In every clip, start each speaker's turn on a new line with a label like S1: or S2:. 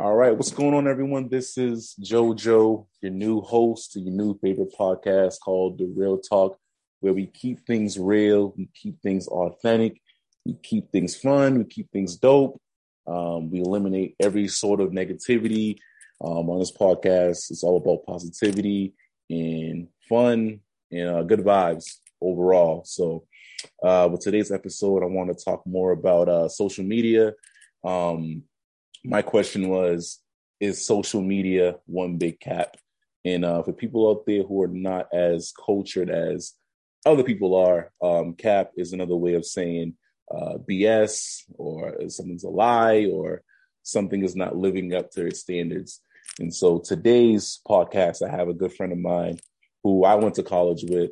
S1: All right, what's going on, everyone? This is JoJo, your new host to your new favorite podcast called The Real Talk, where we keep things real, we keep things authentic, we keep things fun, we keep things dope. Um, we eliminate every sort of negativity um, on this podcast. It's all about positivity and fun and uh, good vibes overall. So, uh, with today's episode, I want to talk more about uh, social media. Um, my question was is social media one big cap? And uh, for people out there who are not as cultured as other people are um, cap is another way of saying uh, bs or something's a lie or something is not living up to its standards. And so today's podcast i have a good friend of mine who i went to college with.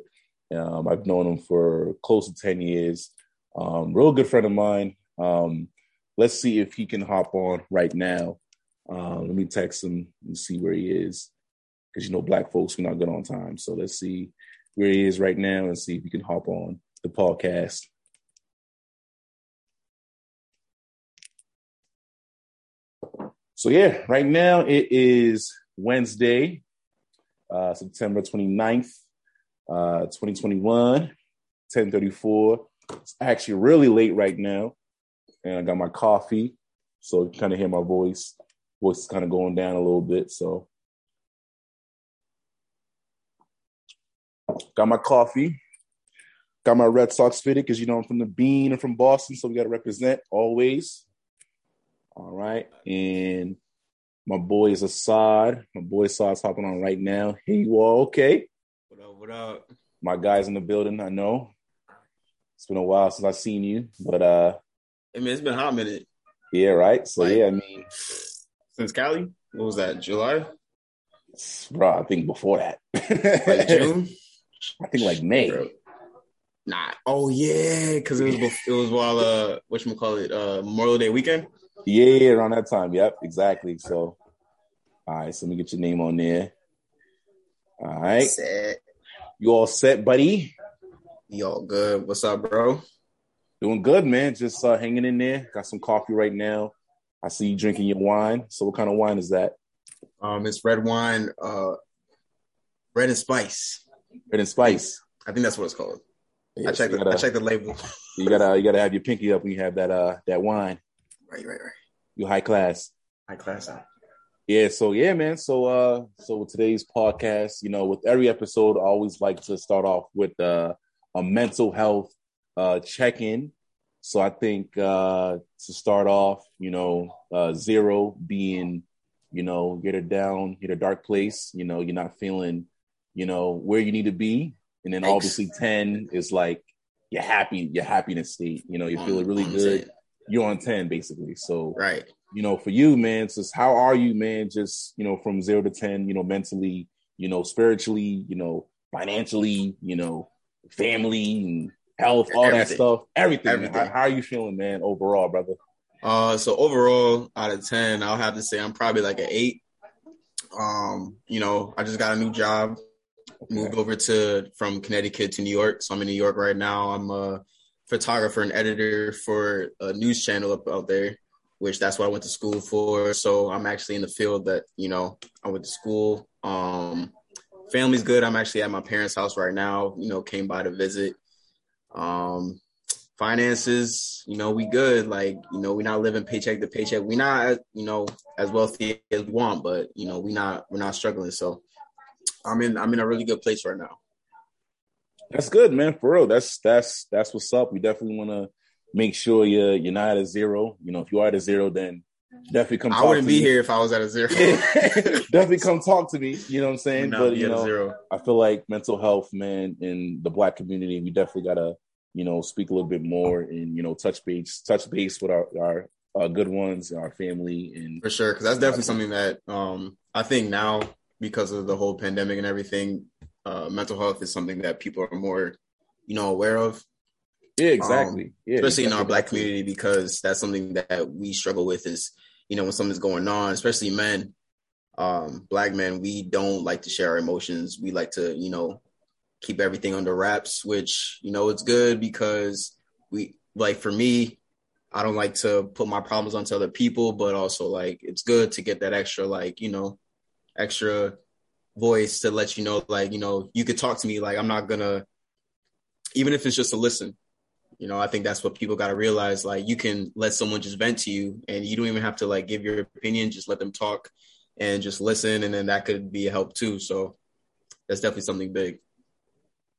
S1: Um, i've known him for close to 10 years. Um, real good friend of mine. Um, let's see if he can hop on right now. Uh, let me text him and see where he is. Because you know, black folks, we're not good on time. So let's see where he is right now and see if he can hop on the podcast. So yeah, right now it is Wednesday, uh, September 29th, uh, 2021, 1034. It's actually really late right now and I got my coffee, so you kind of hear my voice. Voice is kind of going down a little bit, so got my coffee. Got my Red Sox fitted because you know I'm from the Bean and from Boston, so we got to represent always. All right, and my boy is Asaad. My boy Asaad's hopping on right now. Hey, you all okay?
S2: What up? What up?
S1: My guys in the building. I know it's been a while since I've seen you, but uh,
S2: I mean, it's been hot minute.
S1: Yeah, right. So like, yeah, I mean,
S2: since Cali, what was that? July?
S1: Bro, I think before that.
S2: like June.
S1: I think like May.
S2: Bro. Nah. Oh yeah, because it was before, it was while uh what you call it uh Memorial Day weekend.
S1: Yeah, around that time. Yep, exactly. So, all right. So let me get your name on there. All right.
S2: Set.
S1: You all set, buddy?
S2: You all good? What's up, bro?
S1: Doing good, man. Just uh, hanging in there. Got some coffee right now. I see you drinking your wine. So, what kind of wine is that?
S2: Um, it's red wine, uh, red and spice.
S1: Red and spice.
S2: I think that's what it's called. I checked. The, I checked the label.
S1: you gotta, you gotta have your pinky up when you have that, uh, that wine.
S2: Right, right, right.
S1: You high class.
S2: High class.
S1: Yeah. So yeah, man. So uh, so with today's podcast, you know, with every episode, I always like to start off with uh, a mental health uh, check in. So I think uh, to start off, you know, uh, zero being, you know, get it down, hit a dark place. You know, you're not feeling, you know, where you need to be, and then Thanks. obviously ten is like you're happy, your happiness state. You know, you're feeling really good. You're on ten basically. So
S2: right,
S1: you know, for you, man, just how are you, man? Just you know, from zero to ten, you know, mentally, you know, spiritually, you know, financially, you know, family and health, all everything. that stuff, everything. everything. How, how, are you feeling, man, overall, brother?
S2: Uh, so overall, out of ten, I'll have to say I'm probably like an eight. Um, you know, I just got a new job, okay. moved over to from Connecticut to New York, so I'm in New York right now. I'm a photographer and editor for a news channel up out there, which that's what I went to school for. So I'm actually in the field that you know I went to school. Um, family's good. I'm actually at my parents' house right now. You know, came by to visit. Um, finances, you know, we good. Like, you know, we not living paycheck to paycheck. We not, you know, as wealthy as we want, but you know, we not we're not struggling. So I'm in I'm in a really good place right now.
S1: That's good, man. For real. That's that's that's what's up. We definitely wanna make sure you're you're not at a zero. You know, if you are at a zero, then definitely come.
S2: I wouldn't be me. here if I was at a zero.
S1: definitely come talk to me. You know what I'm saying? But you know, I feel like mental health, man, in the black community, we definitely gotta you know, speak a little bit more and you know, touch base, touch base with our our, our good ones, our family, and
S2: for sure, because that's definitely something that um, I think now because of the whole pandemic and everything, uh, mental health is something that people are more, you know, aware of.
S1: Yeah, exactly. Um,
S2: yeah, especially
S1: exactly.
S2: in our black community, because that's something that we struggle with. Is you know when something's going on, especially men, um, black men, we don't like to share our emotions. We like to, you know, keep everything under wraps, which, you know, it's good because we like for me, I don't like to put my problems onto other people, but also like it's good to get that extra like, you know, extra voice to let you know like, you know, you could talk to me like I'm not gonna even if it's just to listen. You know, I think that's what people got to realize like you can let someone just vent to you and you don't even have to like give your opinion, just let them talk and just listen and then that could be a help too. So that's definitely something big.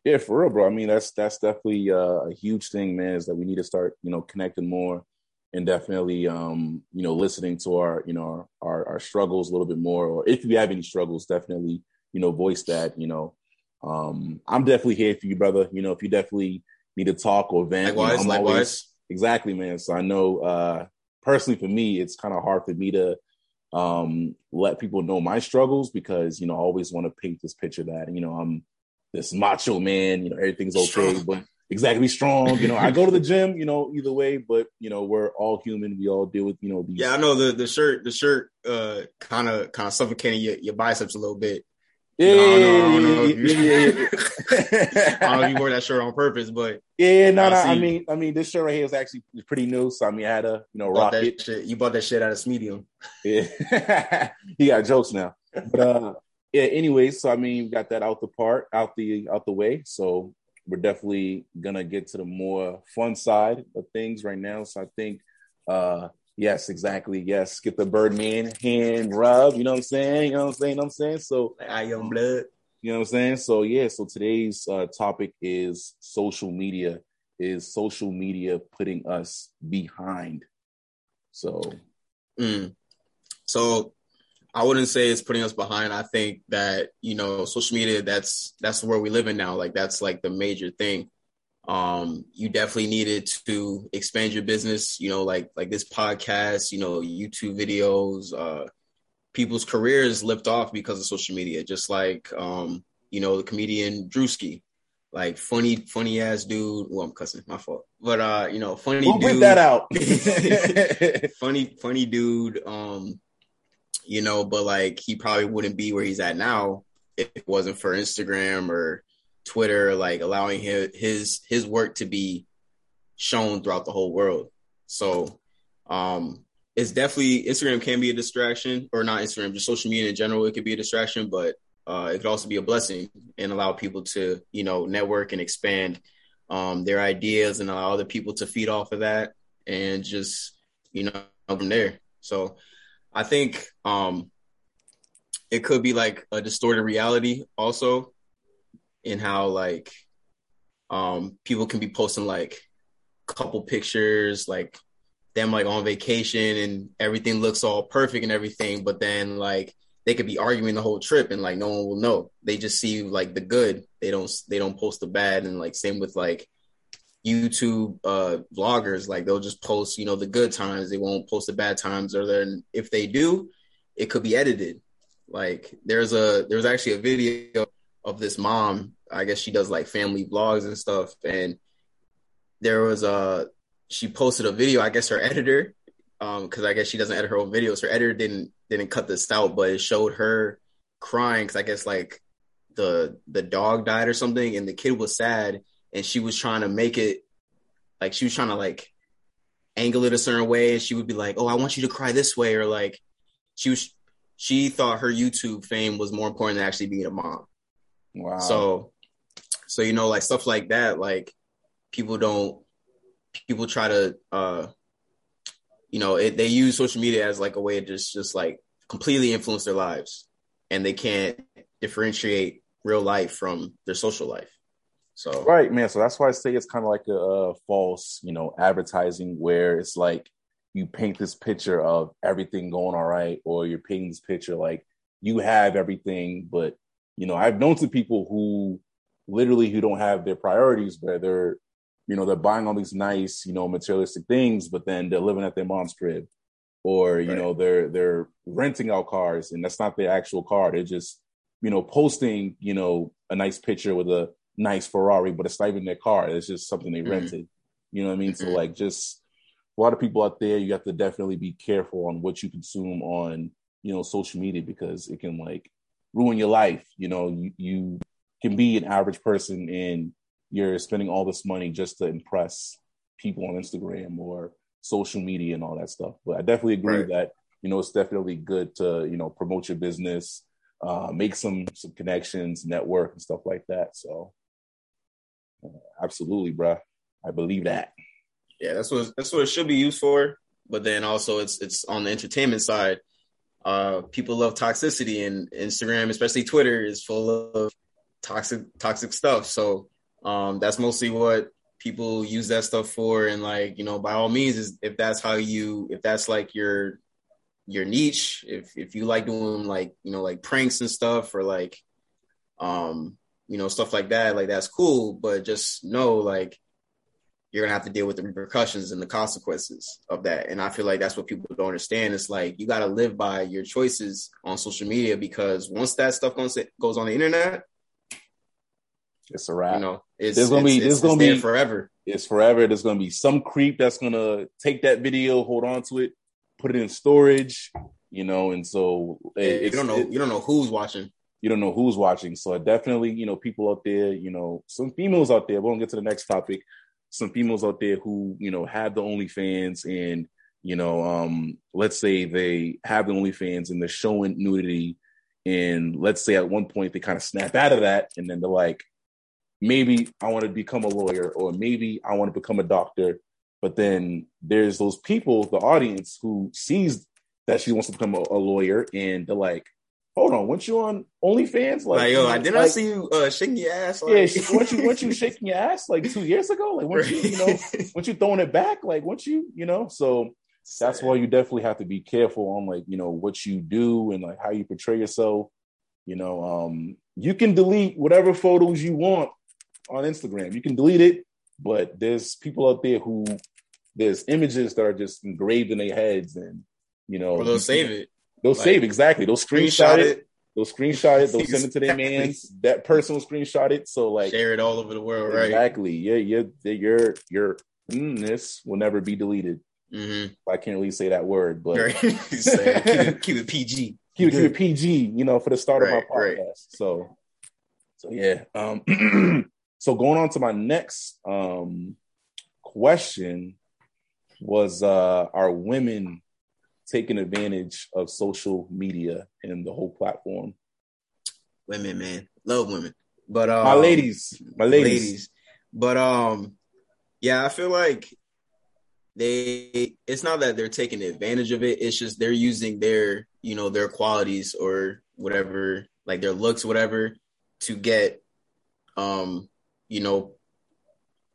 S1: Yeah, for real, bro. I mean, that's that's definitely uh, a huge thing, man. Is that we need to start, you know, connecting more, and definitely, um, you know, listening to our, you know, our, our, our struggles a little bit more. Or if you have any struggles, definitely, you know, voice that. You know, um, I'm definitely here for you, brother. You know, if you definitely need to talk or vent,
S2: likewise,
S1: you know,
S2: likewise.
S1: Always, exactly, man. So I know, uh, personally, for me, it's kind of hard for me to um let people know my struggles because you know I always want to paint this picture that you know I'm this macho man, you know, everything's okay, strong. but exactly strong. You know, I go to the gym, you know, either way, but you know, we're all human. We all deal with, you know, these.
S2: Yeah, I know the the shirt, the shirt, uh, kind of kind of suffocating your, your biceps a little bit.
S1: Yeah,
S2: I don't know, if you, I don't know if you wore that shirt on purpose, but
S1: yeah, no, no. I mean, I mean, this shirt right here is actually pretty new, so I mean, I had to, you know, rock
S2: that
S1: it.
S2: Shit. You bought that shit out of Smedium.
S1: Yeah, he got jokes now. But uh, yeah, anyway, so I mean, we got that out the part, out the out the way. So we're definitely gonna get to the more fun side of things right now. So I think, uh, yes, exactly, yes, get the Birdman hand rub. You know what I'm saying? You know what I'm saying? You know what I'm saying? So
S2: I young blood.
S1: You know what I'm saying? So yeah, so today's uh, topic is social media. Is social media putting us behind? So,
S2: mm. so I wouldn't say it's putting us behind. I think that you know, social media that's that's where we live in now. Like that's like the major thing. Um, you definitely needed to expand your business. You know, like like this podcast. You know, YouTube videos. Uh, people's careers lift off because of social media. Just like um, you know, the comedian Drewski. Like funny, funny ass dude. Well, I'm cussing, my fault. But uh, you know, funny
S1: we'll
S2: dude.
S1: that out.
S2: funny, funny dude. Um, you know, but like he probably wouldn't be where he's at now if it wasn't for Instagram or Twitter, like allowing his his his work to be shown throughout the whole world. So um it's definitely Instagram can be a distraction, or not Instagram, just social media in general, it could be a distraction, but uh, it could also be a blessing and allow people to, you know, network and expand um, their ideas and allow other people to feed off of that and just, you know, from there. So I think um, it could be like a distorted reality also in how like um, people can be posting like couple pictures like them like on vacation and everything looks all perfect and everything but then like they could be arguing the whole trip and like no one will know. They just see like the good. They don't they don't post the bad. And like same with like YouTube uh vloggers. Like they'll just post you know the good times. They won't post the bad times. Or then if they do it could be edited. Like there's a there's actually a video of this mom I guess she does like family vlogs and stuff and there was a she posted a video I guess her editor um because I guess she doesn't edit her own videos. Her editor didn't didn't cut this out but it showed her crying because I guess like the the dog died or something and the kid was sad and she was trying to make it like she was trying to like angle it a certain way and she would be like oh i want you to cry this way or like she was she thought her youtube fame was more important than actually being a mom.
S1: Wow.
S2: So so you know like stuff like that like people don't people try to uh you know it, they use social media as like a way to just just like completely influence their lives and they can't differentiate real life from their social life so
S1: right, man. So that's why I say it's kind of like a, a, false, you know, advertising where it's like you paint this picture of everything going all right, or you're painting this picture like you have everything, but you know, I've known some people who literally who don't have their priorities, where they're, you know, they're buying all these nice, you know, materialistic things, but then they're living at their mom's crib, or you right. know, they're they're renting out cars, and that's not their actual car. They're just, you know, posting, you know, a nice picture with a nice Ferrari, but it's not even their car. It's just something they mm-hmm. rented. You know what I mean? Mm-hmm. So like just a lot of people out there, you have to definitely be careful on what you consume on, you know, social media because it can like ruin your life. You know, you, you can be an average person and you're spending all this money just to impress people on Instagram or social media and all that stuff. But I definitely agree right. that you know it's definitely good to you know promote your business, uh, make some some connections, network and stuff like that. So uh, absolutely, bro. I believe that.
S2: Yeah, that's what that's what it should be used for. But then also it's it's on the entertainment side. Uh, people love toxicity, and Instagram, especially Twitter, is full of toxic toxic stuff. So um, that's mostly what people use that stuff for. And like you know, by all means, is if that's how you if that's like your your niche, if if you like doing like you know like pranks and stuff or like um you know stuff like that, like that's cool. But just know like you're gonna have to deal with the repercussions and the consequences of that. And I feel like that's what people don't understand. It's like you got to live by your choices on social media because once that stuff goes on the internet,
S1: it's a wrap.
S2: You know, it's, there's gonna it's, be there's gonna be forever.
S1: It's forever. There's gonna be some creep that's gonna take that video, hold on to it, put it in storage. You know, and so
S2: you don't know it, you don't know who's watching.
S1: You don't know who's watching. So definitely, you know, people out there, you know, some females out there. we will get to the next topic some females out there who you know have the OnlyFans and you know, um, let's say they have the OnlyFans and they're showing nudity, and let's say at one point they kind of snap out of that, and then they're like, maybe I want to become a lawyer, or maybe I want to become a doctor. But then there's those people, the audience, who sees that she wants to become a, a lawyer, and they're like, hold on, weren't you on OnlyFans?
S2: Like, like yo, I didn't like, I see you uh, shaking your ass?
S1: Like... Yeah, weren't you weren't you shaking your ass like two years ago? Like, weren't you, you know, weren't you throwing it back? Like, weren't you, you know? So that's why you definitely have to be careful on like, you know, what you do and like how you portray yourself. You know, um, you can delete whatever photos you want on Instagram. You can delete it, but there's people out there who there's images that are just engraved in their heads and you know,
S2: or they'll save it.
S1: They'll like, save exactly. They'll screenshot, it. They'll screenshot it. They'll send it to their man. That person will screenshot it. So like
S2: share it all over the world, right?
S1: Exactly. Yeah, yeah. Your your this will never be deleted. Mm-hmm. I can't really say that word, but right. keep,
S2: it, keep, it, PG.
S1: Keep, keep it PG. You know, for the start right, of my podcast. Right. So, so yeah. Um, so going on to my next um question was uh are women taking advantage of social media and the whole platform.
S2: Women, man, love women. But um,
S1: my ladies, my ladies. ladies.
S2: But um, yeah, I feel like they. It's not that they're taking advantage of it. It's just they're using their, you know, their qualities or whatever, like their looks, whatever, to get, um, you know,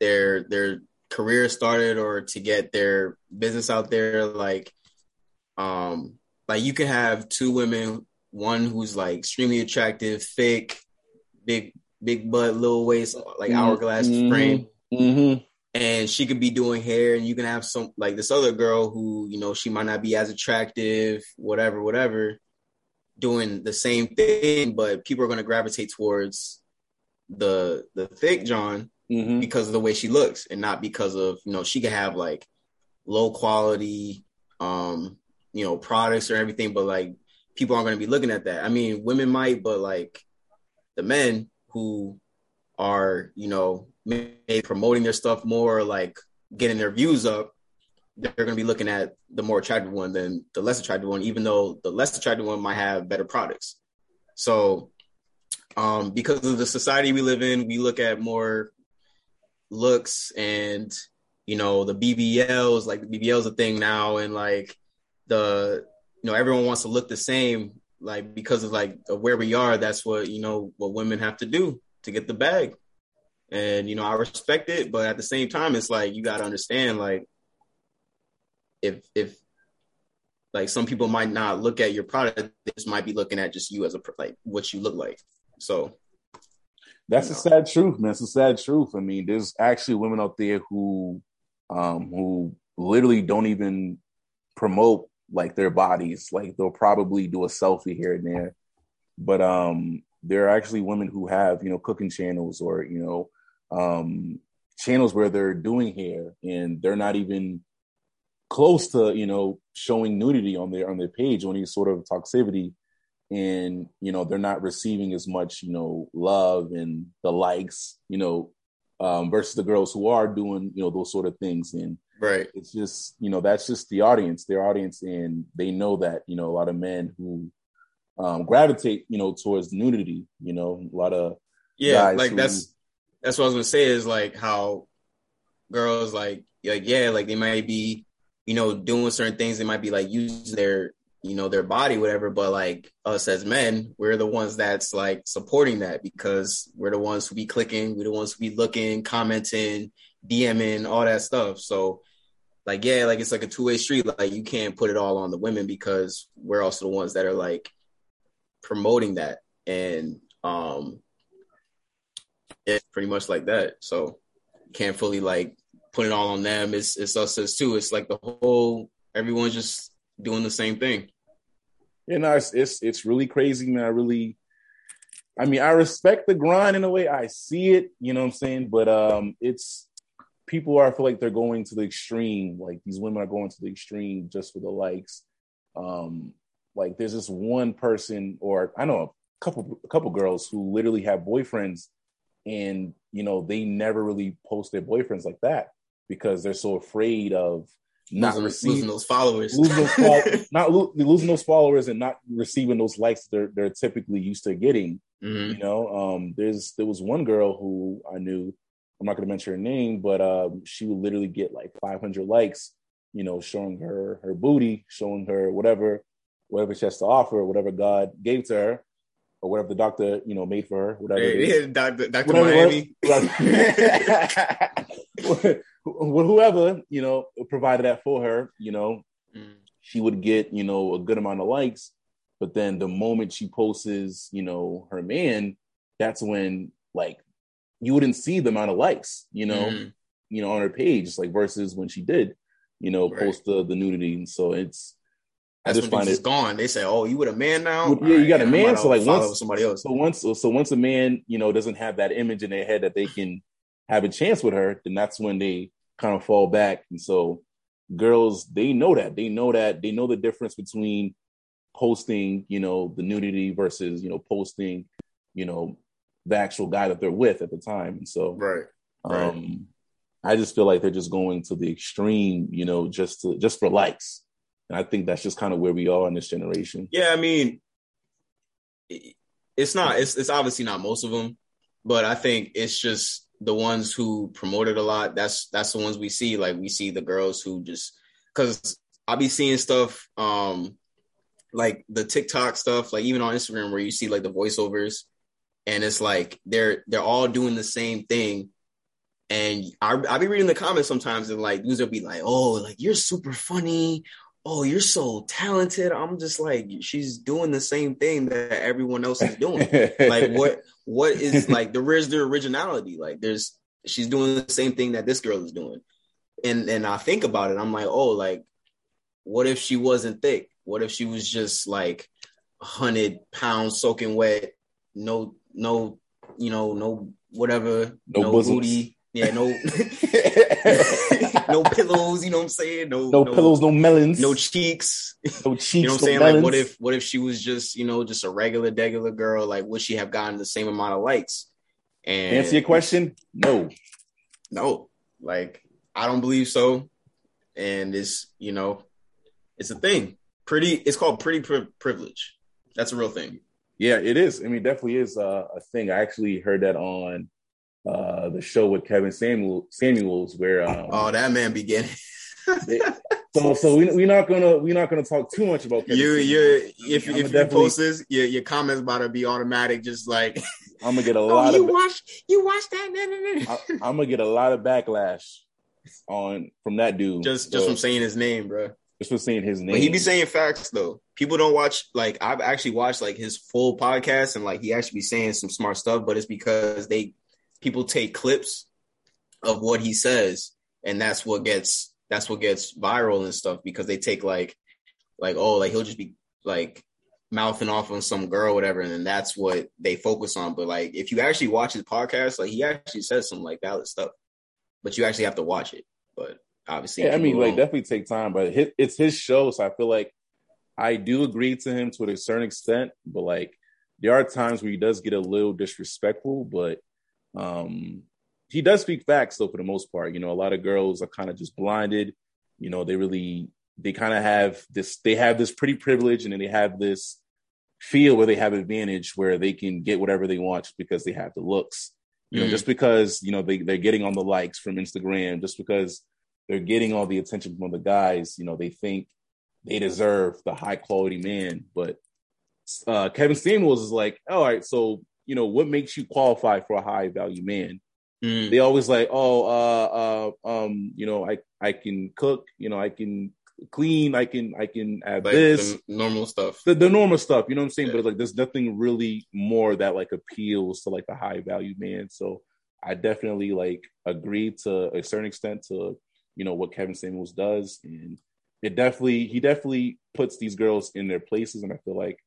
S2: their their career started or to get their business out there. Like um, like you could have two women, one who's like extremely attractive, thick, big, big butt, little waist, like mm-hmm. hourglass mm-hmm. frame. Mm-hmm. And she could be doing hair, and you can have some like this other girl who, you know, she might not be as attractive, whatever, whatever, doing the same thing, but people are going to gravitate towards the the thick John mm-hmm. because of the way she looks, and not because of you know she could have like low quality, um, you know products or everything, but like people aren't going to be looking at that. I mean, women might, but like the men who are you know maybe promoting their stuff more, like getting their views up, they're going to be looking at the more attractive one than the less attractive one, even though the less attractive one might have better products. So, um, because of the society we live in, we look at more looks and you know the BBLs, like the BBLs are a thing now, and like the you know everyone wants to look the same like because of like of where we are that's what you know what women have to do to get the bag. And you know i respect it but at the same time it's like you got to understand like if if like some people might not look at your product they might be looking at just you as a like what you look like so
S1: that's a know. sad truth man it's a sad truth i mean there's actually women out there who um who literally don't even promote like their bodies. Like they'll probably do a selfie here and there. But um there are actually women who have, you know, cooking channels or, you know, um channels where they're doing hair and they're not even close to, you know, showing nudity on their on their page or any sort of toxicity and you know they're not receiving as much you know love and the likes you know um versus the girls who are doing you know those sort of things and
S2: Right.
S1: It's just you know that's just the audience, their audience, and they know that you know a lot of men who um, gravitate you know towards nudity. You know, a lot of
S2: yeah, like who, that's that's what I was gonna say is like how girls like like yeah, like they might be you know doing certain things. They might be like using their you know their body whatever but like us as men we're the ones that's like supporting that because we're the ones who be clicking we're the ones who be looking commenting dming all that stuff. So like yeah like it's like a two-way street. Like you can't put it all on the women because we're also the ones that are like promoting that. And um it's pretty much like that. So can't fully like put it all on them. It's it's us as too it's like the whole everyone's just doing the same thing
S1: you know, it's, it's it's really crazy, man. I really, I mean, I respect the grind in a way. I see it, you know what I'm saying. But um, it's people are I feel like they're going to the extreme. Like these women are going to the extreme just for the likes. Um, like there's this one person, or I know a couple a couple girls who literally have boyfriends, and you know they never really post their boyfriends like that because they're so afraid of
S2: not losing, receiving losing those followers,
S1: losing those not lo- losing those followers, and not receiving those likes they're they're typically used to getting. Mm-hmm. You know, um, there's there was one girl who I knew. I'm not going to mention her name, but um, she would literally get like 500 likes. You know, showing her her booty, showing her whatever whatever she has to offer, whatever God gave to her, or whatever the doctor you know made for her, whatever.
S2: Hey, yeah, Doctor Doctor Miami.
S1: whoever you know provided that for her, you know, mm. she would get you know a good amount of likes. But then the moment she posts, you know, her man, that's when like you wouldn't see the amount of likes, you know, mm. you know, on her page, like versus when she did, you know, right. post the, the nudity. And so it's
S2: that's I just find it's gone. They say, "Oh, you with a man now?
S1: Well, yeah, you got a man. So like once somebody else. So once so once a man, you know, doesn't have that image in their head that they can have a chance with her, then that's when they kind of fall back. And so girls, they know that. They know that. They know the difference between posting, you know, the nudity versus, you know, posting, you know, the actual guy that they're with at the time. And so
S2: right.
S1: right. um I just feel like they're just going to the extreme, you know, just to just for likes. And I think that's just kind of where we are in this generation.
S2: Yeah, I mean, it's not. It's it's obviously not most of them, but I think it's just the ones who promote it a lot, that's that's the ones we see. Like we see the girls who just because I'll be seeing stuff um like the TikTok stuff, like even on Instagram where you see like the voiceovers and it's like they're they're all doing the same thing. And I I'll be reading the comments sometimes and like dudes will be like, oh, like you're super funny. Oh, you're so talented. I'm just like, she's doing the same thing that everyone else is doing. like what what is like the where's the originality? Like there's she's doing the same thing that this girl is doing. And and I think about it, I'm like, oh, like what if she wasn't thick? What if she was just like hundred pounds soaking wet, no no, you know, no whatever, no, no booty. Yeah, no no pillows, you know what I'm saying? No
S1: no, no pillows, no melons,
S2: no cheeks.
S1: No cheeks.
S2: you know
S1: what
S2: I'm saying? Like what if what if she was just, you know, just a regular regular girl? Like would she have gotten the same amount of likes?
S1: And answer your question, no.
S2: No. Like I don't believe so. And it's, you know, it's a thing. Pretty it's called pretty pri- privilege. That's a real thing.
S1: Yeah, it is. I mean, definitely is uh, a thing. I actually heard that on uh, the show with Kevin Samuel Samuels, where um,
S2: oh that man began.
S1: so so we we're not gonna we're not gonna talk too much about
S2: Kevin you. You if if you post this, your your comments about to be automatic. Just like
S1: I'm gonna get a oh, lot.
S2: You
S1: of,
S2: watch you watch that?
S1: I, I'm gonna get a lot of backlash on from that dude.
S2: Just so, just from saying his name, bro.
S1: Just from saying his name.
S2: But he be saying facts though. People don't watch like I've actually watched like his full podcast and like he actually be saying some smart stuff, but it's because they people take clips of what he says and that's what gets that's what gets viral and stuff because they take like like oh like he'll just be like mouthing off on some girl whatever and then that's what they focus on. But like if you actually watch his podcast like he actually says some like valid stuff but you actually have to watch it. But obviously
S1: yeah, i mean like definitely take time but it's his show so i feel like i do agree to him to a certain extent but like there are times where he does get a little disrespectful but um, he does speak facts though for the most part. You know, a lot of girls are kind of just blinded. You know, they really they kind of have this they have this pretty privilege and then they have this feel where they have advantage where they can get whatever they want because they have the looks. You know, mm. just because, you know, they, they're getting on the likes from Instagram, just because they're getting all the attention from the guys, you know, they think they deserve the high quality man. But uh, Kevin Samuels is like, all right, so you know, what makes you qualify for a high value man? Mm. They always like, oh, uh, uh, um, you know, I I can cook, you know, I can clean, I can I can add like this
S2: normal stuff,
S1: the, the normal stuff. You know what I'm saying? Yeah. But like, there's nothing really more that like appeals to like the high value man. So I definitely like agree to a certain extent to you know what Kevin Samuels does, and it definitely he definitely puts these girls in their places, and I feel like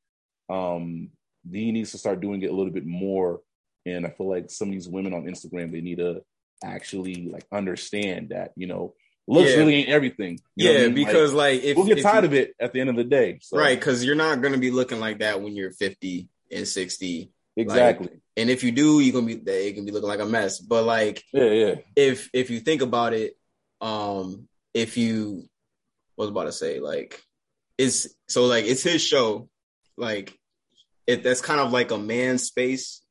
S1: um he needs to start doing it a little bit more. And I feel like some of these women on Instagram they need to actually like understand that you know looks yeah. really ain't everything.
S2: yeah, I mean? because like, like
S1: if, we'll get tired you, of it at the end of the day,
S2: so. right? Because you're not gonna be looking like that when you're 50 and 60.
S1: Exactly.
S2: Like, and if you do, you're gonna be they can be looking like a mess. But like,
S1: yeah, yeah.
S2: If if you think about it, um, if you was about to say like, it's so like it's his show, like, it that's kind of like a man's space,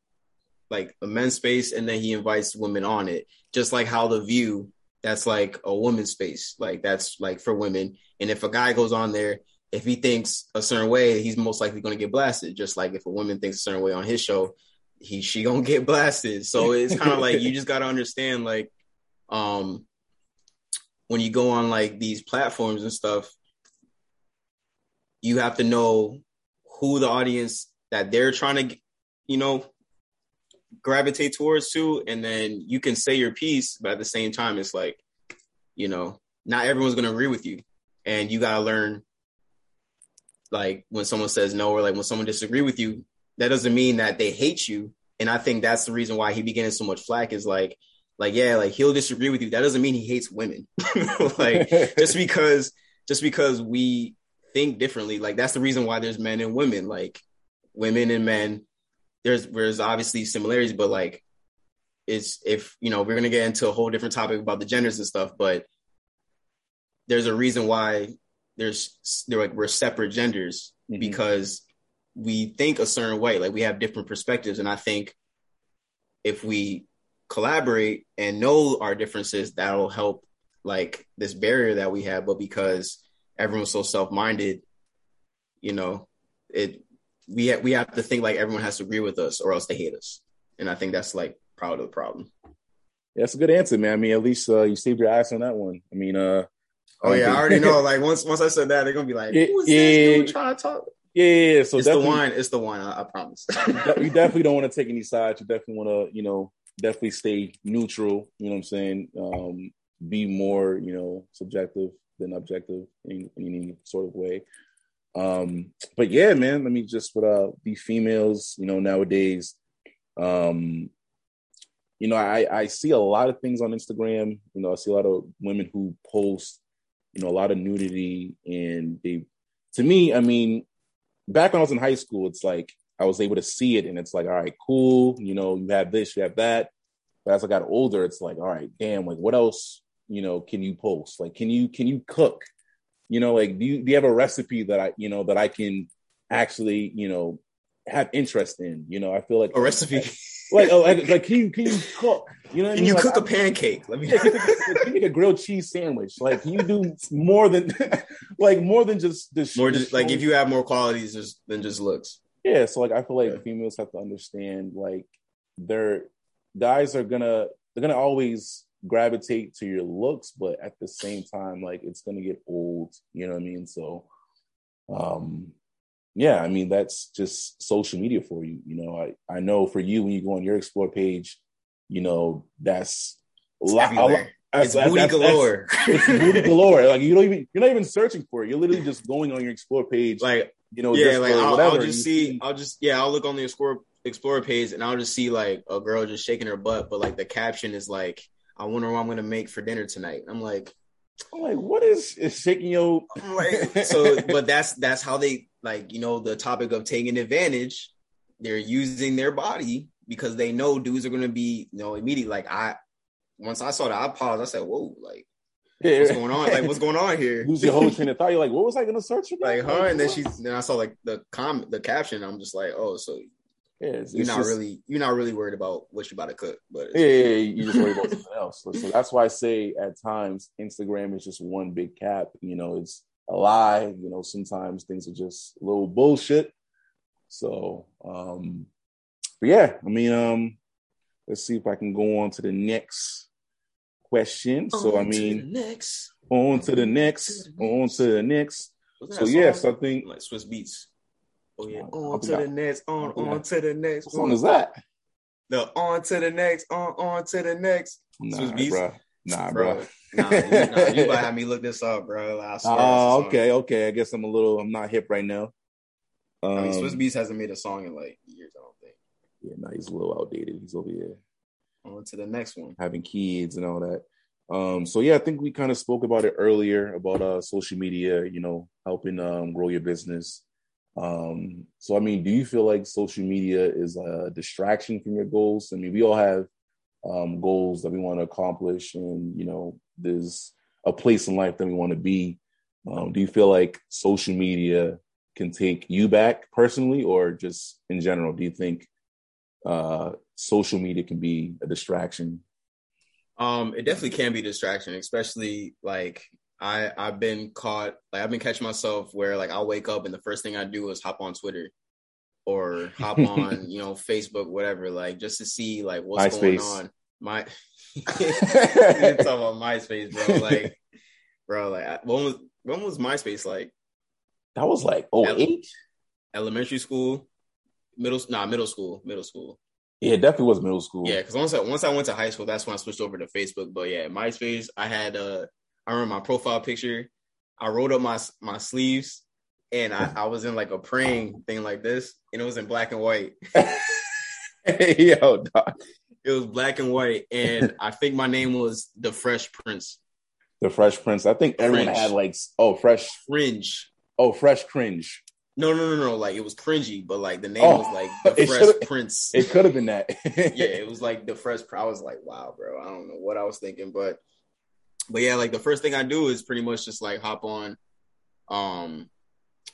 S2: like a men's space, and then he invites women on it, just like how the View that's like a woman's space, like that's like for women. And if a guy goes on there if he thinks a certain way, he's most likely going to get blasted. Just like if a woman thinks a certain way on his show, he she gonna get blasted. So it's kind of like you just got to understand, like, um, when you go on like these platforms and stuff, you have to know who the audience that they're trying to, you know, gravitate towards to, and then you can say your piece, but at the same time, it's like, you know, not everyone's gonna agree with you, and you gotta learn like when someone says no or like when someone disagree with you, that doesn't mean that they hate you. And I think that's the reason why he be getting so much flack is like, like, yeah, like he'll disagree with you. That doesn't mean he hates women. like just because, just because we think differently, like that's the reason why there's men and women, like women and men. There's, there's obviously similarities, but like it's, if, you know, we're going to get into a whole different topic about the genders and stuff, but there's a reason why there's they're like we're separate genders mm-hmm. because we think a certain way like we have different perspectives and i think if we collaborate and know our differences that'll help like this barrier that we have but because everyone's so self-minded you know it we ha- we have to think like everyone has to agree with us or else they hate us and i think that's like part of the problem
S1: yeah, that's a good answer man i mean at least uh, you saved your ass on that one i mean uh
S2: Oh yeah, I already know. Like once once I said that, they're gonna be like, "Who's yeah, this dude trying to talk?"
S1: Yeah, yeah, So
S2: it's the wine. It's the wine. I, I promise.
S1: you definitely don't want to take any sides. You definitely want to, you know, definitely stay neutral. You know what I'm saying? Um, be more, you know, subjective than objective in, in any sort of way. Um, but yeah, man. Let me just with uh the females, you know, nowadays, um, you know, I I see a lot of things on Instagram. You know, I see a lot of women who post you know, a lot of nudity. And they, to me, I mean, back when I was in high school, it's like I was able to see it and it's like, all right, cool. You know, you have this, you have that. But as I got older, it's like, all right, damn, like what else, you know, can you post? Like, can you, can you cook? You know, like, do you, do you have a recipe that I, you know, that I can actually, you know, have interest in? You know, I feel like
S2: a recipe.
S1: like, oh, like, like, can you can you cook?
S2: You know, can you like, cook I, a pancake? Let me.
S1: Can, you make a grilled cheese sandwich? Like, can you do more than, like, more than just this?
S2: More just like if you have more qualities just, than just looks.
S1: Yeah, so like I feel like yeah. females have to understand like their guys are gonna they're gonna always gravitate to your looks, but at the same time, like it's gonna get old. You know what I mean? So, um, yeah, I mean that's just social media for you. You know, I I know for you when you go on your explore page, you know that's
S2: it's a lot. That's, it's that's, booty that's, galore.
S1: it's booty galore. Like you don't even you're not even searching for it. You're literally just going on your explore page.
S2: Like you know, yeah, like I'll, I'll, just see, see, I'll just yeah, I'll look on the explore explore page and I'll just see like a girl just shaking her butt, but like the caption is like, "I wonder what I'm gonna make for dinner tonight." I'm like,
S1: I'm like, what is, is shaking your?
S2: like, so, but that's that's how they like you know the topic of taking advantage. They're using their body because they know dudes are going to be you know immediately like I once I saw that, I paused. I said, "Whoa, like." Yeah. What's going on? Like, what's going on here?
S1: Lose your whole train of thought. You're like, what was I going to search
S2: for? Like, huh? And then she, then I saw like the comment, the caption. I'm just like, oh, so yeah, it's, you're it's not just, really, you're not really worried about what you're about to cook, but
S1: yeah, yeah, yeah, you just worry about something else. So, that's why I say at times Instagram is just one big cap. You know, it's a lie. You know, sometimes things are just a little bullshit. So, um, but yeah, I mean, um, let's see if I can go on to the next question. On so I mean,
S2: next,
S1: on to the next, on to the next. So yes, I think
S2: like Swizz Beatz. Oh yeah, on to the next, on on to the next.
S1: What song is that?
S2: The on to the next, on on to the next.
S1: Nah, Bro. Nah,
S2: bro. nah, you, nah, you about have me look this up, bro.
S1: Oh, uh, okay, okay. I guess I'm a little. I'm not hip right now.
S2: Um, I mean, Swizz um, Beatz hasn't made a song in like years. I don't think.
S1: Yeah, no, he's a little outdated. He's over here.
S2: On to the next one.
S1: Having kids and all that. Um, so yeah, I think we kind of spoke about it earlier about uh social media, you know, helping um grow your business. Um, so I mean, do you feel like social media is a distraction from your goals? I mean, we all have um goals that we want to accomplish and you know, there's a place in life that we want to be. Um, do you feel like social media can take you back personally or just in general? Do you think uh social media can be a distraction
S2: um, it definitely can be a distraction, especially like I I've been caught like I've been catching myself where like I'll wake up and the first thing I do is hop on Twitter or hop on you know Facebook whatever like just to see like what's MySpace. going on. My talk about MySpace, bro. Like, bro, like when was when was MySpace like?
S1: That was like oh eight.
S2: Elementary school, middle nah middle school, middle school.
S1: Yeah, it definitely was middle school.
S2: Yeah, because once I once I went to high school, that's when I switched over to Facebook. But yeah, MySpace, I had uh I remember my profile picture. I rolled up my my sleeves and I, I was in like a praying thing like this, and it was in black and white.
S1: Yo, dog.
S2: It was black and white, and I think my name was the Fresh Prince.
S1: The Fresh Prince. I think everyone Fringe. had like oh Fresh
S2: Fringe.
S1: Oh, Fresh Cringe.
S2: No, no, no, no. Like it was cringy, but like the name oh, was like the Fresh Prince.
S1: It could have been that.
S2: yeah, it was like the Fresh. I was like, wow, bro. I don't know what I was thinking, but but yeah, like the first thing I do is pretty much just like hop on, um,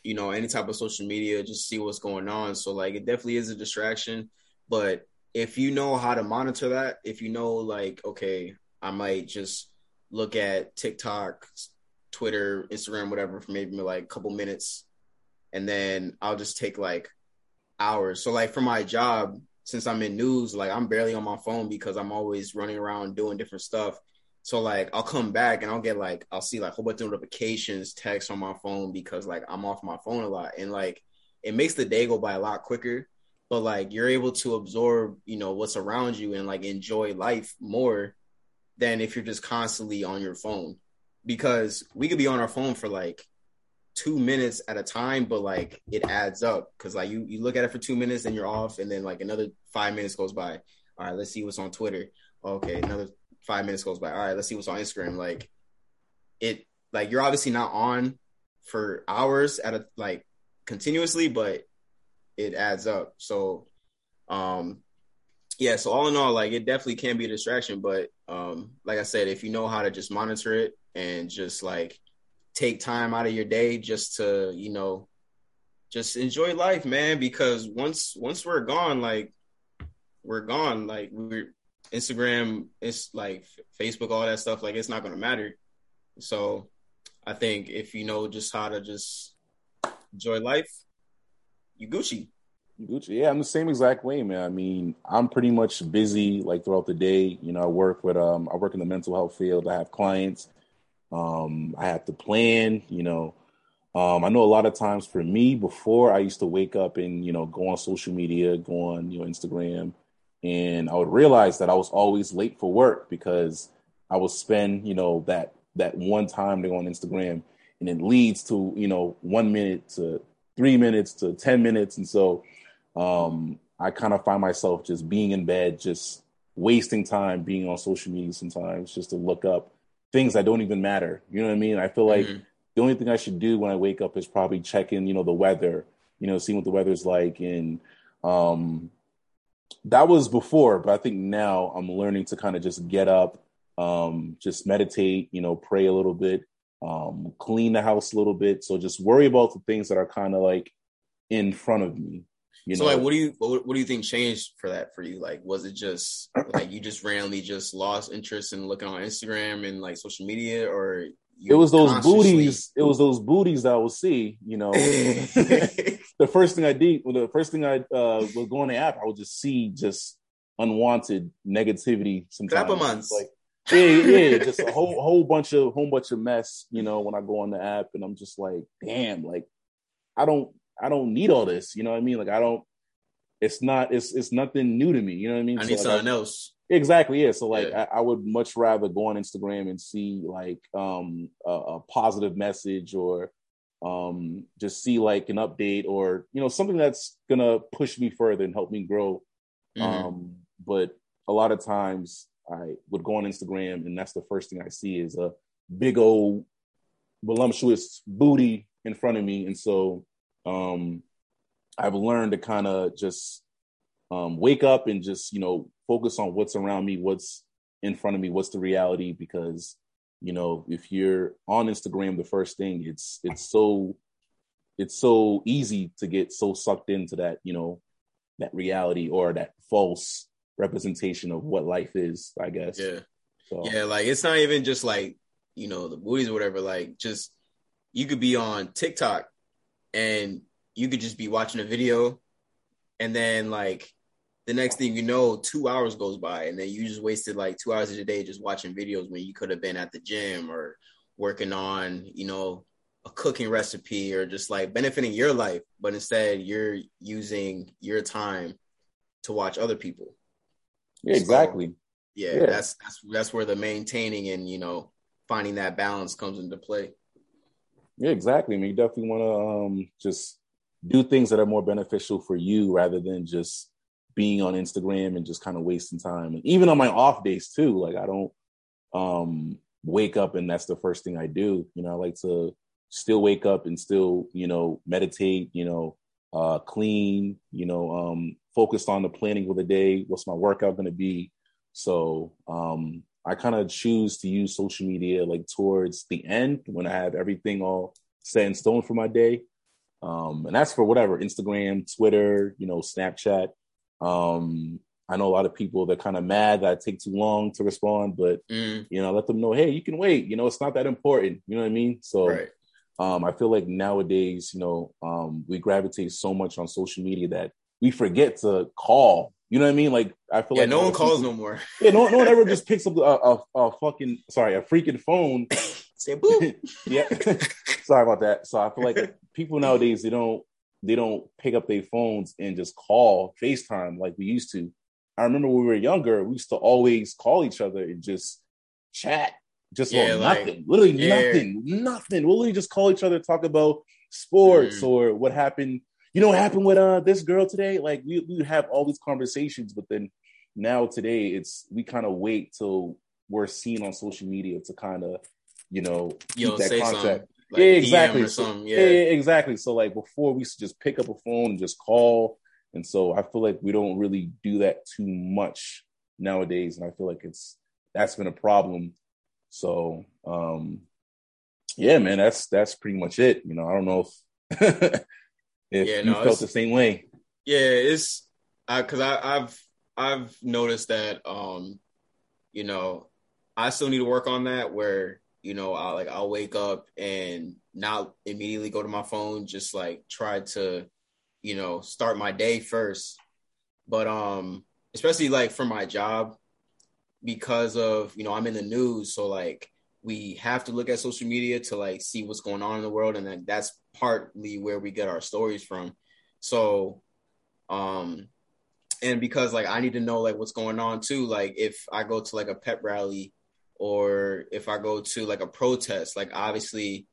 S2: you know, any type of social media, just see what's going on. So like it definitely is a distraction, but if you know how to monitor that, if you know like okay, I might just look at TikTok, Twitter, Instagram, whatever for maybe like a couple minutes and then I'll just take like hours. So like for my job, since I'm in news, like I'm barely on my phone because I'm always running around doing different stuff. So like I'll come back and I'll get like I'll see like a whole bunch of notifications, texts on my phone because like I'm off my phone a lot and like it makes the day go by a lot quicker. But like you're able to absorb, you know, what's around you and like enjoy life more than if you're just constantly on your phone. Because we could be on our phone for like two minutes at a time, but like it adds up because like you you look at it for two minutes and you're off, and then like another five minutes goes by. All right, let's see what's on Twitter. Okay, another five minutes goes by. All right, let's see what's on Instagram. Like it, like you're obviously not on for hours at a like continuously, but it adds up. So, um, yeah. So all in all, like it definitely can be a distraction, but um, like I said, if you know how to just monitor it and just like take time out of your day just to, you know, just enjoy life, man. Because once once we're gone, like we're gone. Like we're Instagram, it's like Facebook, all that stuff. Like it's not gonna matter. So I think if you know just how to just enjoy life, you Gucci.
S1: Gucci, yeah, I'm the same exact way, man. I mean, I'm pretty much busy like throughout the day. You know, I work with um, I work in the mental health field. I have clients. Um, I have to plan, you know. Um, I know a lot of times for me before I used to wake up and, you know, go on social media, go on, you know, Instagram, and I would realize that I was always late for work because I would spend, you know, that that one time to go on Instagram and it leads to, you know, one minute to three minutes to 10 minutes. And so um, I kind of find myself just being in bed, just wasting time being on social media sometimes just to look up things that don't even matter. You know what I mean? I feel like mm-hmm. the only thing I should do when I wake up is probably checking, you know, the weather, you know, seeing what the weather's like. And um, that was before, but I think now I'm learning to kind of just get up, um, just meditate, you know, pray a little bit, um, clean the house a little bit. So just worry about the things that are kind of like in front of me.
S2: You so know? like, what do you what, what do you think changed for that for you? Like, was it just like you just randomly just lost interest in looking on Instagram and like social media, or
S1: it was those booties? It was those booties that I would see. You know, the first thing I did, well, the first thing I uh, was going to app, I would just see just unwanted negativity. Sometimes, like yeah, yeah, just a whole whole bunch of whole bunch of mess. You know, when I go on the app, and I'm just like, damn, like I don't I don't need all this. You know what I mean? Like I don't. It's not. It's it's nothing new to me. You know what I mean?
S2: I need like, something I, else.
S1: Exactly. Yeah. So like yeah. I, I, would much rather go on Instagram and see like um a, a, positive message or um just see like an update or you know something that's gonna push me further and help me grow. Mm-hmm. Um, but a lot of times I would go on Instagram and that's the first thing I see is a big old voluptuous booty in front of me, and so um, I've learned to kind of just um, wake up and just you know focus on what's around me, what's in front of me, what's the reality. Because you know, if you're on Instagram, the first thing it's it's so it's so easy to get so sucked into that you know that reality or that false representation of what life is. I guess.
S2: Yeah. So. Yeah, like it's not even just like you know the movies or whatever. Like just you could be on TikTok and you could just be watching a video and then like the next thing you know two hours goes by and then you just wasted like two hours of the day just watching videos when you could have been at the gym or working on you know a cooking recipe or just like benefiting your life but instead you're using your time to watch other people.
S1: Yeah exactly. so,
S2: yeah, yeah. that's that's that's where the maintaining and you know finding that balance comes into play.
S1: Yeah, exactly. I mean, you definitely want to um, just do things that are more beneficial for you rather than just being on Instagram and just kind of wasting time. And even on my off days too, like I don't um, wake up and that's the first thing I do. You know, I like to still wake up and still, you know, meditate, you know, uh, clean, you know, um, focused on the planning of the day. What's my workout going to be? So, um, I kind of choose to use social media like towards the end when I have everything all set in stone for my day. Um, and that's for whatever Instagram, Twitter, you know, Snapchat. Um, I know a lot of people that kind of mad that I take too long to respond, but mm. you know, let them know, hey, you can wait. You know, it's not that important. You know what I mean? So right. um, I feel like nowadays, you know, um, we gravitate so much on social media that we forget to call you know what I mean? Like I feel
S2: yeah,
S1: like
S2: no one calls no more.
S1: yeah, no, no one ever just picks up a, a, a fucking sorry a freaking phone.
S2: Say boop.
S1: yeah, sorry about that. So I feel like people nowadays they don't they don't pick up their phones and just call FaceTime like we used to. I remember when we were younger, we used to always call each other and just chat, just yeah, like, nothing, literally yeah. nothing, nothing. We'll literally just call each other, talk about sports mm. or what happened you know what happened with uh this girl today? Like we we have all these conversations, but then now today it's we kind of wait till we're seen on social media to kind of you know
S2: keep that contact.
S1: Like yeah, exactly. So, yeah. yeah, exactly. So like before we used to just pick up a phone and just call. And so I feel like we don't really do that too much nowadays. And I feel like it's that's been a problem. So um yeah, man, that's that's pretty much it. You know, I don't know if if yeah, no, you felt the same way.
S2: Yeah, it's I because I, I, I've I've noticed that um, you know, I still need to work on that where, you know, I like I'll wake up and not immediately go to my phone, just like try to, you know, start my day first. But um, especially like for my job, because of, you know, I'm in the news, so like we have to look at social media to like see what's going on in the world and then that's partly where we get our stories from so um and because like i need to know like what's going on too like if i go to like a pep rally or if i go to like a protest like obviously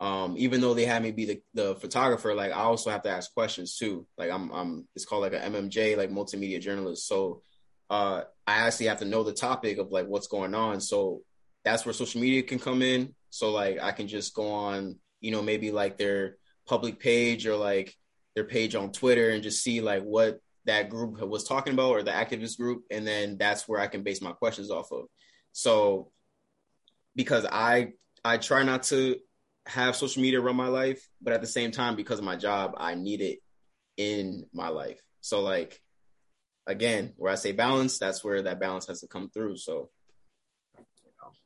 S2: um even though they have me be the, the photographer like i also have to ask questions too like i'm i'm it's called like a mmj like multimedia journalist so uh i actually have to know the topic of like what's going on so that's where social media can come in. So like I can just go on, you know, maybe like their public page or like their page on Twitter and just see like what that group was talking about or the activist group, and then that's where I can base my questions off of. So because I I try not to have social media run my life, but at the same time, because of my job, I need it in my life. So like again, where I say balance, that's where that balance has to come through. So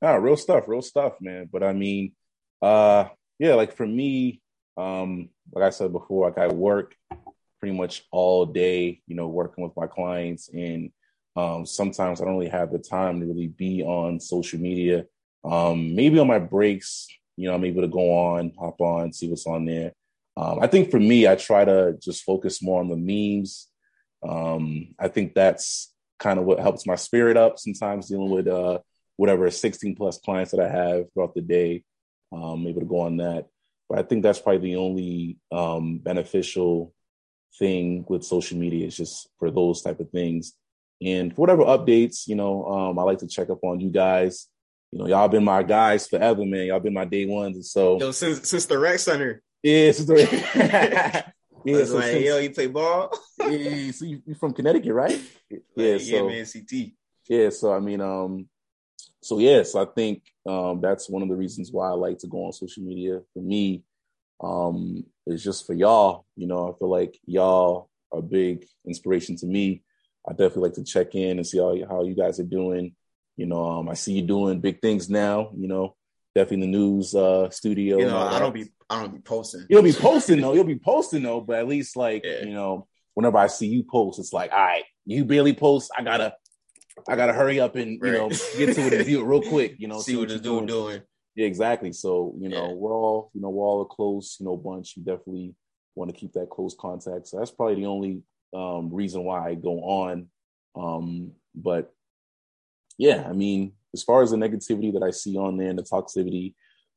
S1: Ah, real stuff, real stuff, man. But I mean, uh, yeah, like for me, um, like I said before, like I work pretty much all day, you know, working with my clients, and um, sometimes I don't really have the time to really be on social media. Um, maybe on my breaks, you know, I'm able to go on, hop on, see what's on there. Um, I think for me, I try to just focus more on the memes. Um, I think that's kind of what helps my spirit up sometimes dealing with uh, whatever 16 plus clients that I have throughout the day. Um, able to go on that. But I think that's probably the only um, beneficial thing with social media is just for those type of things. And for whatever updates, you know, um, I like to check up on you guys. You know, y'all been my guys forever, man. Y'all been my day ones. And so
S2: yo, since since the rec center.
S1: Yeah, since the
S2: yeah, so like, since, yo, you play ball?
S1: yeah, so you, you from Connecticut, right? Yeah,
S2: like,
S1: so,
S2: yeah, man, CT.
S1: Yeah, so I mean, um, so yes, I think um, that's one of the reasons why I like to go on social media. For me, um, is just for y'all. You know, I feel like y'all are a big inspiration to me. I definitely like to check in and see how how you guys are doing. You know, um, I see you doing big things now. You know, definitely in the news uh, studio.
S2: You know, I don't be I don't be posting.
S1: You'll be posting though. You'll be posting though, but at least like yeah. you know, whenever I see you post, it's like, all right, you barely post. I gotta I gotta hurry up and you know get to it and view it real quick. You know,
S2: see, see what, what doing. doing.
S1: Yeah, exactly. So you know, yeah. we're all you know we're all a close you know bunch. You definitely want to keep that close contact. So that's probably the only um, reason why I go on. Um, but yeah, I mean, as far as the negativity that I see on there and the toxicity,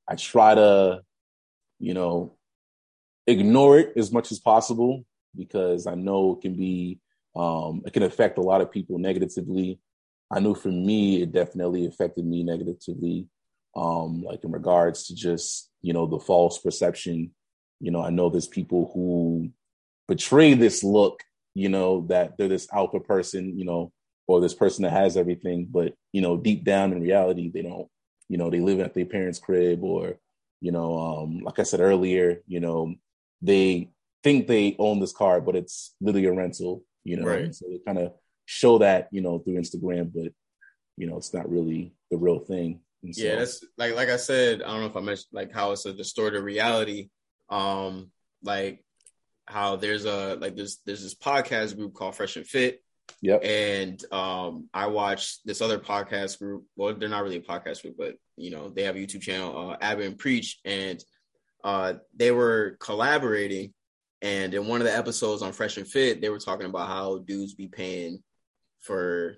S1: I try to, you know, ignore it as much as possible because I know it can be um, it can affect a lot of people negatively. I know for me, it definitely affected me negatively, um, like in regards to just, you know, the false perception. You know, I know there's people who portray this look, you know, that they're this alpha person, you know, or this person that has everything, but, you know, deep down in reality, they don't, you know, they live at their parents' crib or, you know, um, like I said earlier, you know, they think they own this car, but it's literally a rental you know. Right. So they kind of show that, you know, through Instagram, but you know, it's not really the real thing.
S2: So, yeah, that's like like I said, I don't know if I mentioned like how it's a distorted reality. Um, like how there's a like there's there's this podcast group called Fresh and Fit.
S1: Yep.
S2: And um I watched this other podcast group. Well, they're not really a podcast group, but you know, they have a YouTube channel, uh Aba and Preach, and uh they were collaborating and in one of the episodes on Fresh and Fit, they were talking about how dudes be paying for,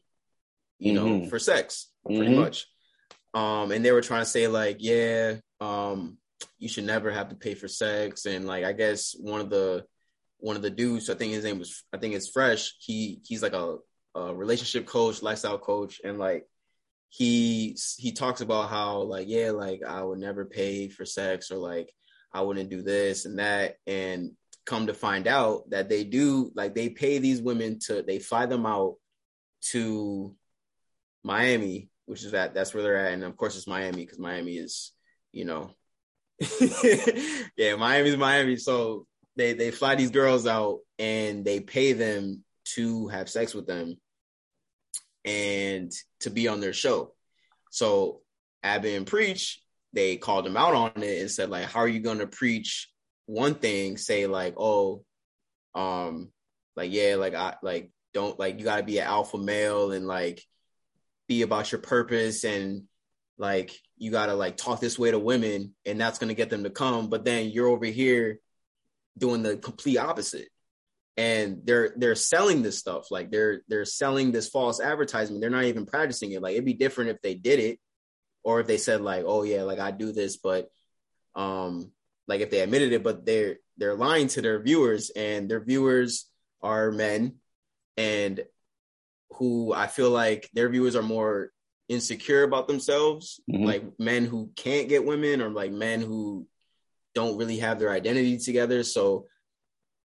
S2: you mm-hmm. know, for sex, pretty mm-hmm. much. Um, and they were trying to say like, yeah, um, you should never have to pay for sex. And like, I guess one of the one of the dudes, I think his name was, I think it's Fresh. He he's like a, a relationship coach, lifestyle coach, and like he he talks about how like yeah, like I would never pay for sex or like I wouldn't do this and that. And come to find out that they do like they pay these women to they fly them out to Miami, which is that that's where they're at, and of course it's Miami because Miami is you know yeah Miami's Miami, so they they fly these girls out and they pay them to have sex with them and to be on their show. So Aba and Preach, they called them out on it and said like, how are you to preach one thing say like, oh, um, like yeah, like I like don't like you gotta be an alpha male and like be about your purpose and like you gotta like talk this way to women and that's gonna get them to come. But then you're over here doing the complete opposite. And they're they're selling this stuff like they're they're selling this false advertisement. They're not even practicing it. Like it'd be different if they did it, or if they said like, "Oh yeah, like I do this," but um like if they admitted it, but they're they're lying to their viewers, and their viewers are men, and who I feel like their viewers are more insecure about themselves, mm-hmm. like men who can't get women, or like men who don't really have their identity together. So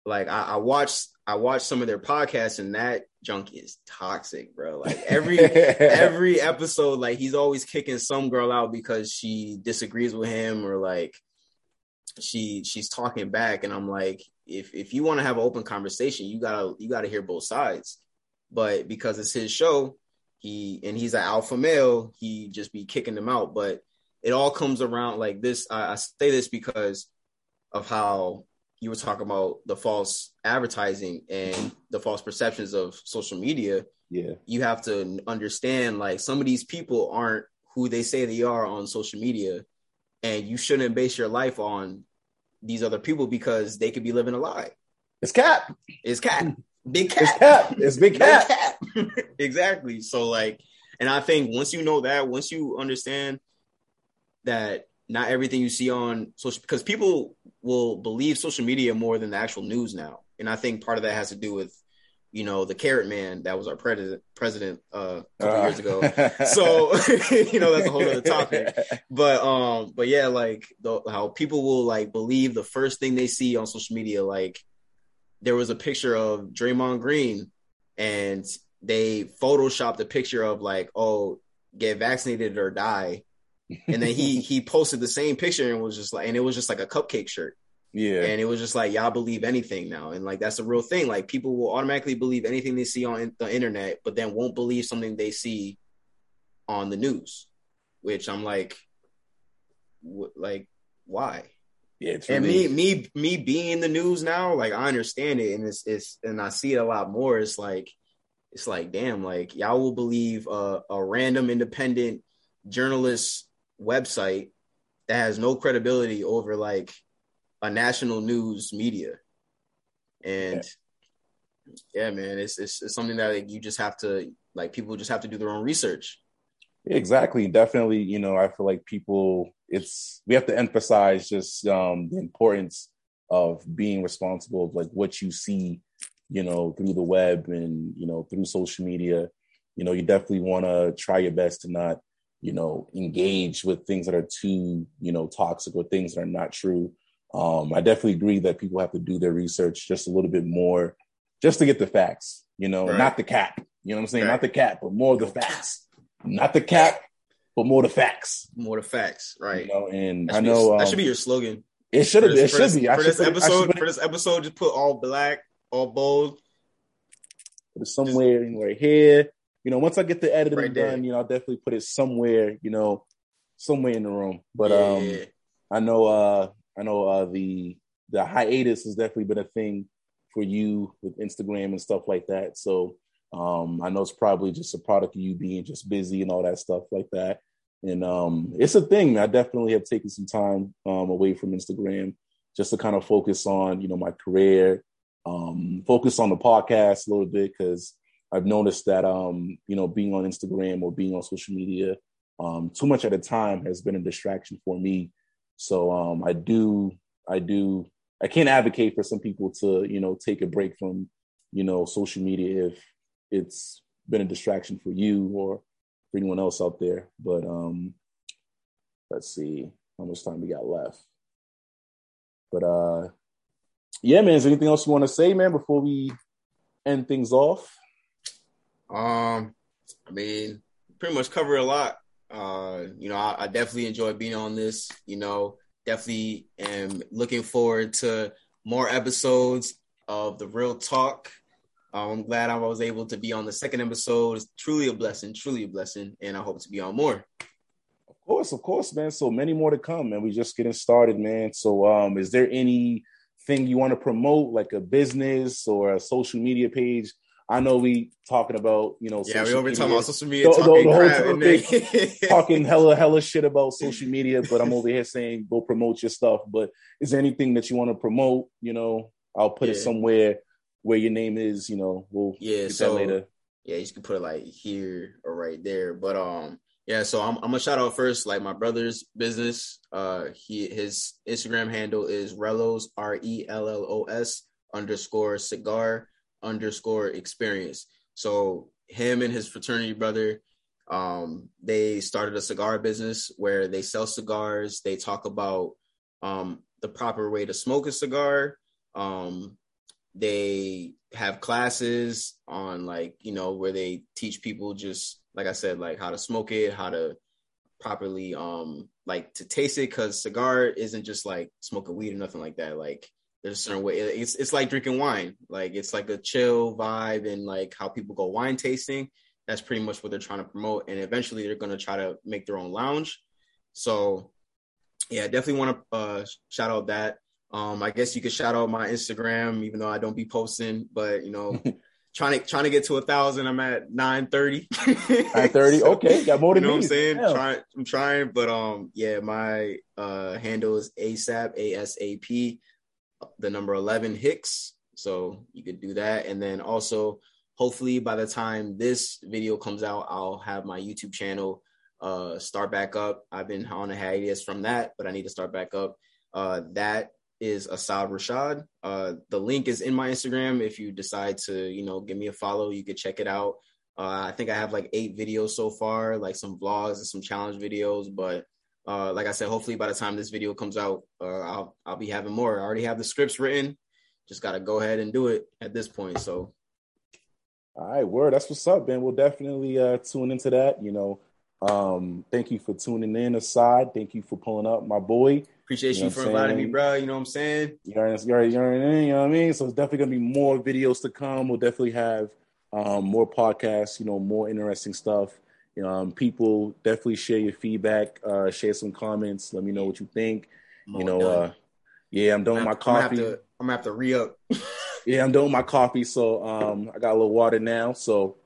S2: like I, I watched I watched some of their podcasts and that junk is toxic, bro. Like every every episode, like he's always kicking some girl out because she disagrees with him or like she she's talking back. And I'm like, if if you want to have an open conversation, you gotta you gotta hear both sides. But because it's his show, he and he's an alpha male, he just be kicking them out. But it all comes around like this. I, I say this because of how you were talking about the false advertising and the false perceptions of social media.
S1: Yeah.
S2: You have to understand like some of these people aren't who they say they are on social media. And you shouldn't base your life on these other people because they could be living a lie.
S1: It's cap.
S2: It's cap. Big cap.
S1: It's cap. It's big cap.
S2: Big cap. exactly. So like, and I think once you know that, once you understand that not everything you see on social because people will believe social media more than the actual news now. And i think part of that has to do with you know the carrot man that was our president president uh, a couple uh. years ago. So you know that's a whole other topic. But um but yeah like the, how people will like believe the first thing they see on social media like there was a picture of Draymond Green and they photoshopped a picture of like oh get vaccinated or die and then he he posted the same picture and was just like and it was just like a cupcake shirt.
S1: Yeah.
S2: And it was just like y'all believe anything now. And like that's a real thing. Like people will automatically believe anything they see on the internet but then won't believe something they see on the news which i'm like w- like why?
S1: Yeah
S2: and me me me being in the news now like i understand it. And it's it's and i see it a lot more. It's like it's like damn like y'all will believe a, a random independent journalist website that has no credibility over like a national news media. And yeah, yeah man, it's, it's, it's something that like, you just have to like people just have to do their own research.
S1: Exactly. Definitely, you know, I feel like people it's we have to emphasize just um the importance of being responsible of like what you see, you know, through the web and you know through social media. You know, you definitely want to try your best to not you know, engage with things that are too, you know, toxic or things that are not true. Um, I definitely agree that people have to do their research just a little bit more, just to get the facts. You know, right. not the cap. You know what I'm saying? Right. Not the cap, but more the facts. Not the cap, but more the facts.
S2: More the facts, right?
S1: You know, and I know
S2: um, that should be your slogan.
S1: It should have. It should
S2: this,
S1: be.
S2: for this episode. For this episode, just put all black, all bold.
S1: Put it somewhere right here you know, once I get the editing right done, you know, I'll definitely put it somewhere, you know, somewhere in the room. But um. I know uh I know uh the the hiatus has definitely been a thing for you with Instagram and stuff like that. So um I know it's probably just a product of you being just busy and all that stuff like that. And um it's a thing. I definitely have taken some time um away from Instagram just to kind of focus on, you know, my career, um, focus on the podcast a little bit because I've noticed that um, you know, being on Instagram or being on social media um, too much at a time has been a distraction for me. So um, I do, I do, I can't advocate for some people to, you know, take a break from, you know, social media if it's been a distraction for you or for anyone else out there. But um, let's see how much time we got left. But uh, yeah, man. Is anything else you want to say, man, before we end things off?
S2: Um, I mean, pretty much cover a lot. Uh, you know, I, I definitely enjoy being on this. You know, definitely am looking forward to more episodes of the Real Talk. Um, I'm glad I was able to be on the second episode. It's truly a blessing, truly a blessing, and I hope to be on more.
S1: Of course, of course, man. So many more to come, man. We just getting started, man. So, um, is there anything you want to promote, like a business or a social media page? I know we talking about you know
S2: yeah we over talking about social media the, talking, the,
S1: the talking hella hella shit about social media but I'm over here saying go promote your stuff. But is there anything that you want to promote? You know I'll put yeah. it somewhere where your name is you know we'll
S2: yeah so later. yeah you can put it like here or right there. But um yeah so I'm, I'm gonna shout out first like my brother's business. Uh he his Instagram handle is Rellos R E L L O S underscore cigar underscore experience. So him and his fraternity brother, um, they started a cigar business where they sell cigars. They talk about um, the proper way to smoke a cigar, um, they have classes on like you know where they teach people just like I said like how to smoke it, how to properly um like to taste it because cigar isn't just like smoking weed or nothing like that. Like there's a certain way it's it's like drinking wine. Like it's like a chill vibe and like how people go wine tasting. That's pretty much what they're trying to promote. And eventually they're gonna try to make their own lounge. So yeah, definitely want to uh shout out that. Um, I guess you could shout out my Instagram, even though I don't be posting, but you know, trying to trying to get to a thousand. I'm at nine thirty.
S1: Nine thirty. so, okay, got more than
S2: you know me. What I'm saying, trying, I'm trying, but um, yeah, my uh handle is ASAP, A S A P, the number eleven Hicks. So you could do that, and then also, hopefully, by the time this video comes out, I'll have my YouTube channel uh start back up. I've been on a hiatus from that, but I need to start back up. Uh, that is Asaad Rashad. Uh, the link is in my Instagram. If you decide to, you know, give me a follow, you could check it out. Uh, I think I have like eight videos so far, like some vlogs and some challenge videos. But uh, like I said, hopefully by the time this video comes out, uh, I'll I'll be having more. I already have the scripts written. Just gotta go ahead and do it at this point. So.
S1: All right, word. That's what's up, man. We'll definitely uh, tune into that. You know, um, thank you for tuning in, Asaad, Thank you for pulling up, my boy.
S2: Appreciate you, know you for inviting me, bro. You know what I'm saying?
S1: You're, you're, you're, you know what I mean? So it's definitely gonna be more videos to come. We'll definitely have um, more podcasts. You know, more interesting stuff. Um, people definitely share your feedback. Uh, share some comments. Let me know what you think. you know, uh, yeah, I'm done with my coffee.
S2: I'm gonna have to, re up.
S1: yeah, I'm doing my coffee. So um, I got a little water now. So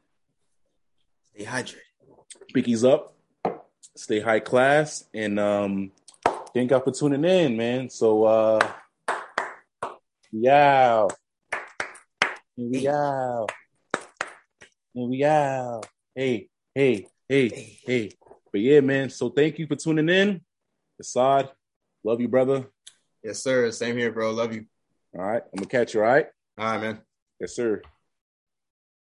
S2: stay hydrated.
S1: Biggies up. Stay high class and um Thank y'all for tuning in, man. So uh yeah. Here we out. Here we out. Hey, hey, hey, hey. But yeah, man. So thank you for tuning in. Asaad, love you, brother.
S2: Yes, sir. Same here, bro. Love you.
S1: All right. I'm gonna catch you, all right?
S2: All right, man.
S1: Yes, sir.